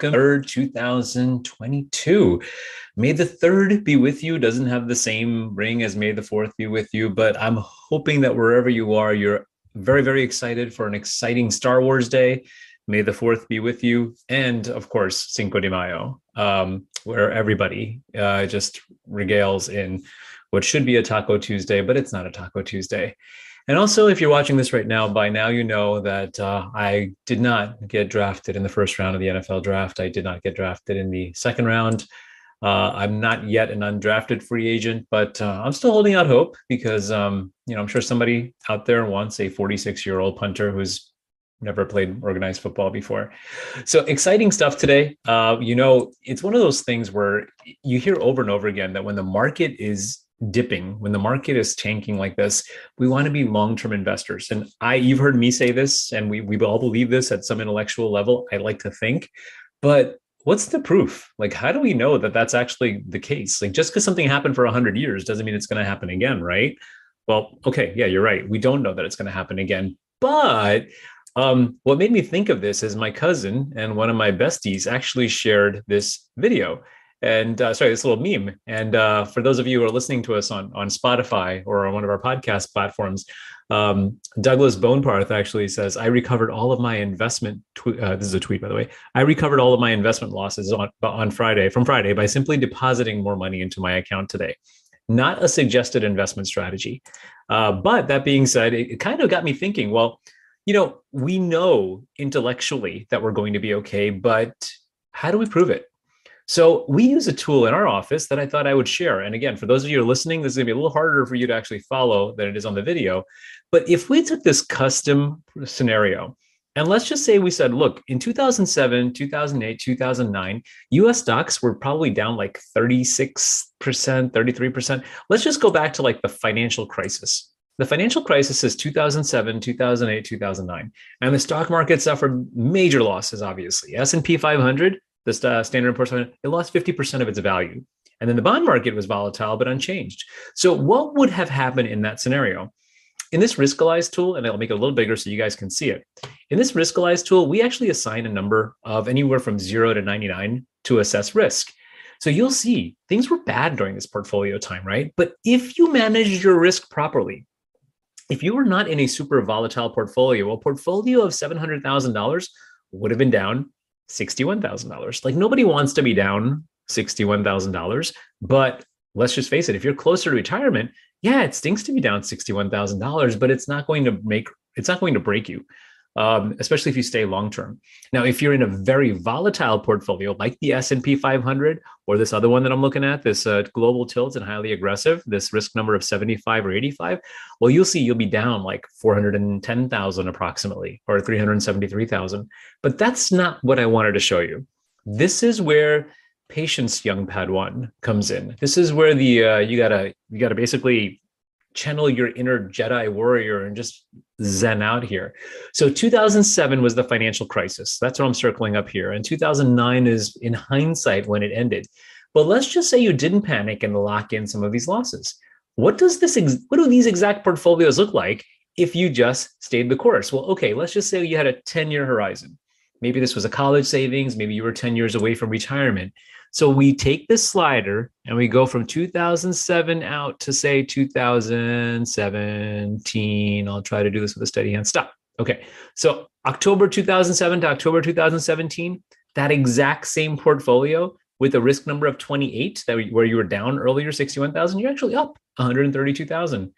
3rd, 2022. May the 3rd be with you. Doesn't have the same ring as May the 4th be with you, but I'm hoping that wherever you are, you're very, very excited for an exciting Star Wars day. May the 4th be with you. And of course, Cinco de Mayo, um, where everybody uh, just regales in what should be a Taco Tuesday, but it's not a Taco Tuesday. And also, if you're watching this right now, by now you know that uh, I did not get drafted in the first round of the NFL draft. I did not get drafted in the second round. Uh, I'm not yet an undrafted free agent, but uh, I'm still holding out hope because um, you know I'm sure somebody out there wants a 46 year old punter who's never played organized football before. So exciting stuff today. Uh, you know, it's one of those things where you hear over and over again that when the market is dipping, when the market is tanking like this, we want to be long-term investors. And I, you've heard me say this, and we we all believe this at some intellectual level. I like to think, but what's the proof? Like, how do we know that that's actually the case? Like, just because something happened for hundred years doesn't mean it's going to happen again, right? Well, okay, yeah, you're right. We don't know that it's going to happen again, but um, what made me think of this is my cousin and one of my besties actually shared this video and uh, sorry, this little meme. And uh, for those of you who are listening to us on on Spotify or on one of our podcast platforms, um, Douglas Boneparth actually says, "I recovered all of my investment. Tw- uh, this is a tweet, by the way. I recovered all of my investment losses on on Friday from Friday by simply depositing more money into my account today." Not a suggested investment strategy, uh, but that being said, it, it kind of got me thinking. Well, you know, we know intellectually that we're going to be okay, but how do we prove it? So we use a tool in our office that I thought I would share. And again, for those of you who are listening, this is going to be a little harder for you to actually follow than it is on the video. But if we took this custom scenario, and let's just say we said, look, in 2007, 2008, 2009, US stocks were probably down like 36%, 33%. Let's just go back to like the financial crisis. The financial crisis is 2007, 2008, 2009, and the stock market suffered major losses obviously. S&P 500 the uh, Standard Poor's it lost 50% of its value. And then the bond market was volatile but unchanged. So what would have happened in that scenario? In this Riskalyze tool, and I'll make it a little bigger so you guys can see it. In this Riskalyze tool, we actually assign a number of anywhere from zero to 99 to assess risk. So you'll see things were bad during this portfolio time, right? But if you managed your risk properly, if you were not in a super volatile portfolio, a portfolio of $700,000 would have been down $61,000. Like nobody wants to be down $61,000, but let's just face it, if you're closer to retirement, yeah, it stinks to be down $61,000, but it's not going to make it's not going to break you um, especially if you stay long term. Now, if you're in a very volatile portfolio like the S&P 500 or this other one that I'm looking at, this uh, global tilt and highly aggressive, this risk number of 75 or 85, well, you'll see you'll be down like 410,000 approximately or 373,000. But that's not what I wanted to show you. This is where patience, young Padawan, comes in. This is where the uh, you gotta you gotta basically channel your inner Jedi warrior and just zen out here. So 2007 was the financial crisis. That's what I'm circling up here. And 2009 is in hindsight when it ended. But let's just say you didn't panic and lock in some of these losses. What does this ex- what do these exact portfolios look like if you just stayed the course? Well, okay, let's just say you had a 10-year horizon. Maybe this was a college savings, maybe you were 10 years away from retirement. So we take this slider and we go from 2007 out to say 2017. I'll try to do this with a steady hand. Stop. Okay. So October 2007 to October 2017, that exact same portfolio with a risk number of 28 that where you were down earlier 61,000, you're actually up 132,000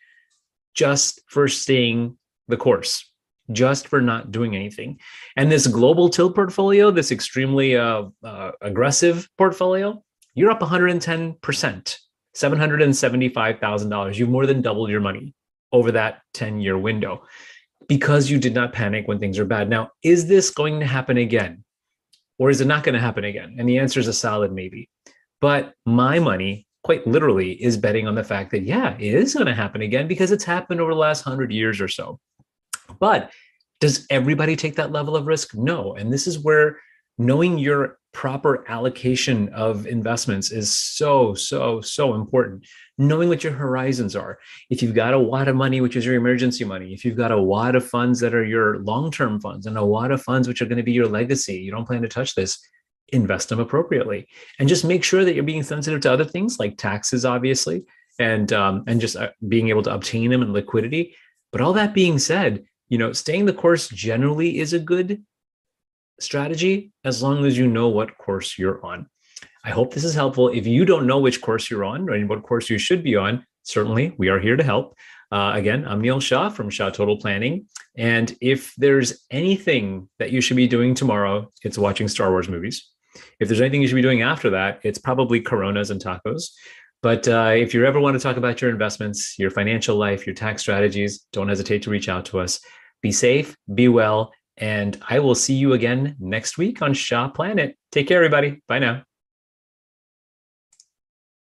just for staying the course just for not doing anything. And this global tilt portfolio, this extremely uh, uh, aggressive portfolio, you're up 110%, $775,000. You've more than doubled your money over that 10 year window because you did not panic when things are bad. Now, is this going to happen again? Or is it not going to happen again? And the answer is a solid maybe. But my money, quite literally, is betting on the fact that, yeah, it is going to happen again because it's happened over the last hundred years or so. But does everybody take that level of risk? No. And this is where knowing your proper allocation of investments is so, so, so important. Knowing what your horizons are. If you've got a wad of money, which is your emergency money, if you've got a wad of funds that are your long term funds and a wad of funds which are going to be your legacy, you don't plan to touch this. invest them appropriately and just make sure that you're being sensitive to other things like taxes obviously and um, and just uh, being able to obtain them and liquidity but all that being said you know staying the course generally is a good strategy as long as you know what course you're on i hope this is helpful if you don't know which course you're on or what course you should be on certainly we are here to help uh, again, I'm Neil Shah from Shah Total Planning. And if there's anything that you should be doing tomorrow, it's watching Star Wars movies. If there's anything you should be doing after that, it's probably Coronas and tacos. But uh, if you ever want to talk about your investments, your financial life, your tax strategies, don't hesitate to reach out to us. Be safe, be well, and I will see you again next week on Shah Planet. Take care, everybody. Bye now.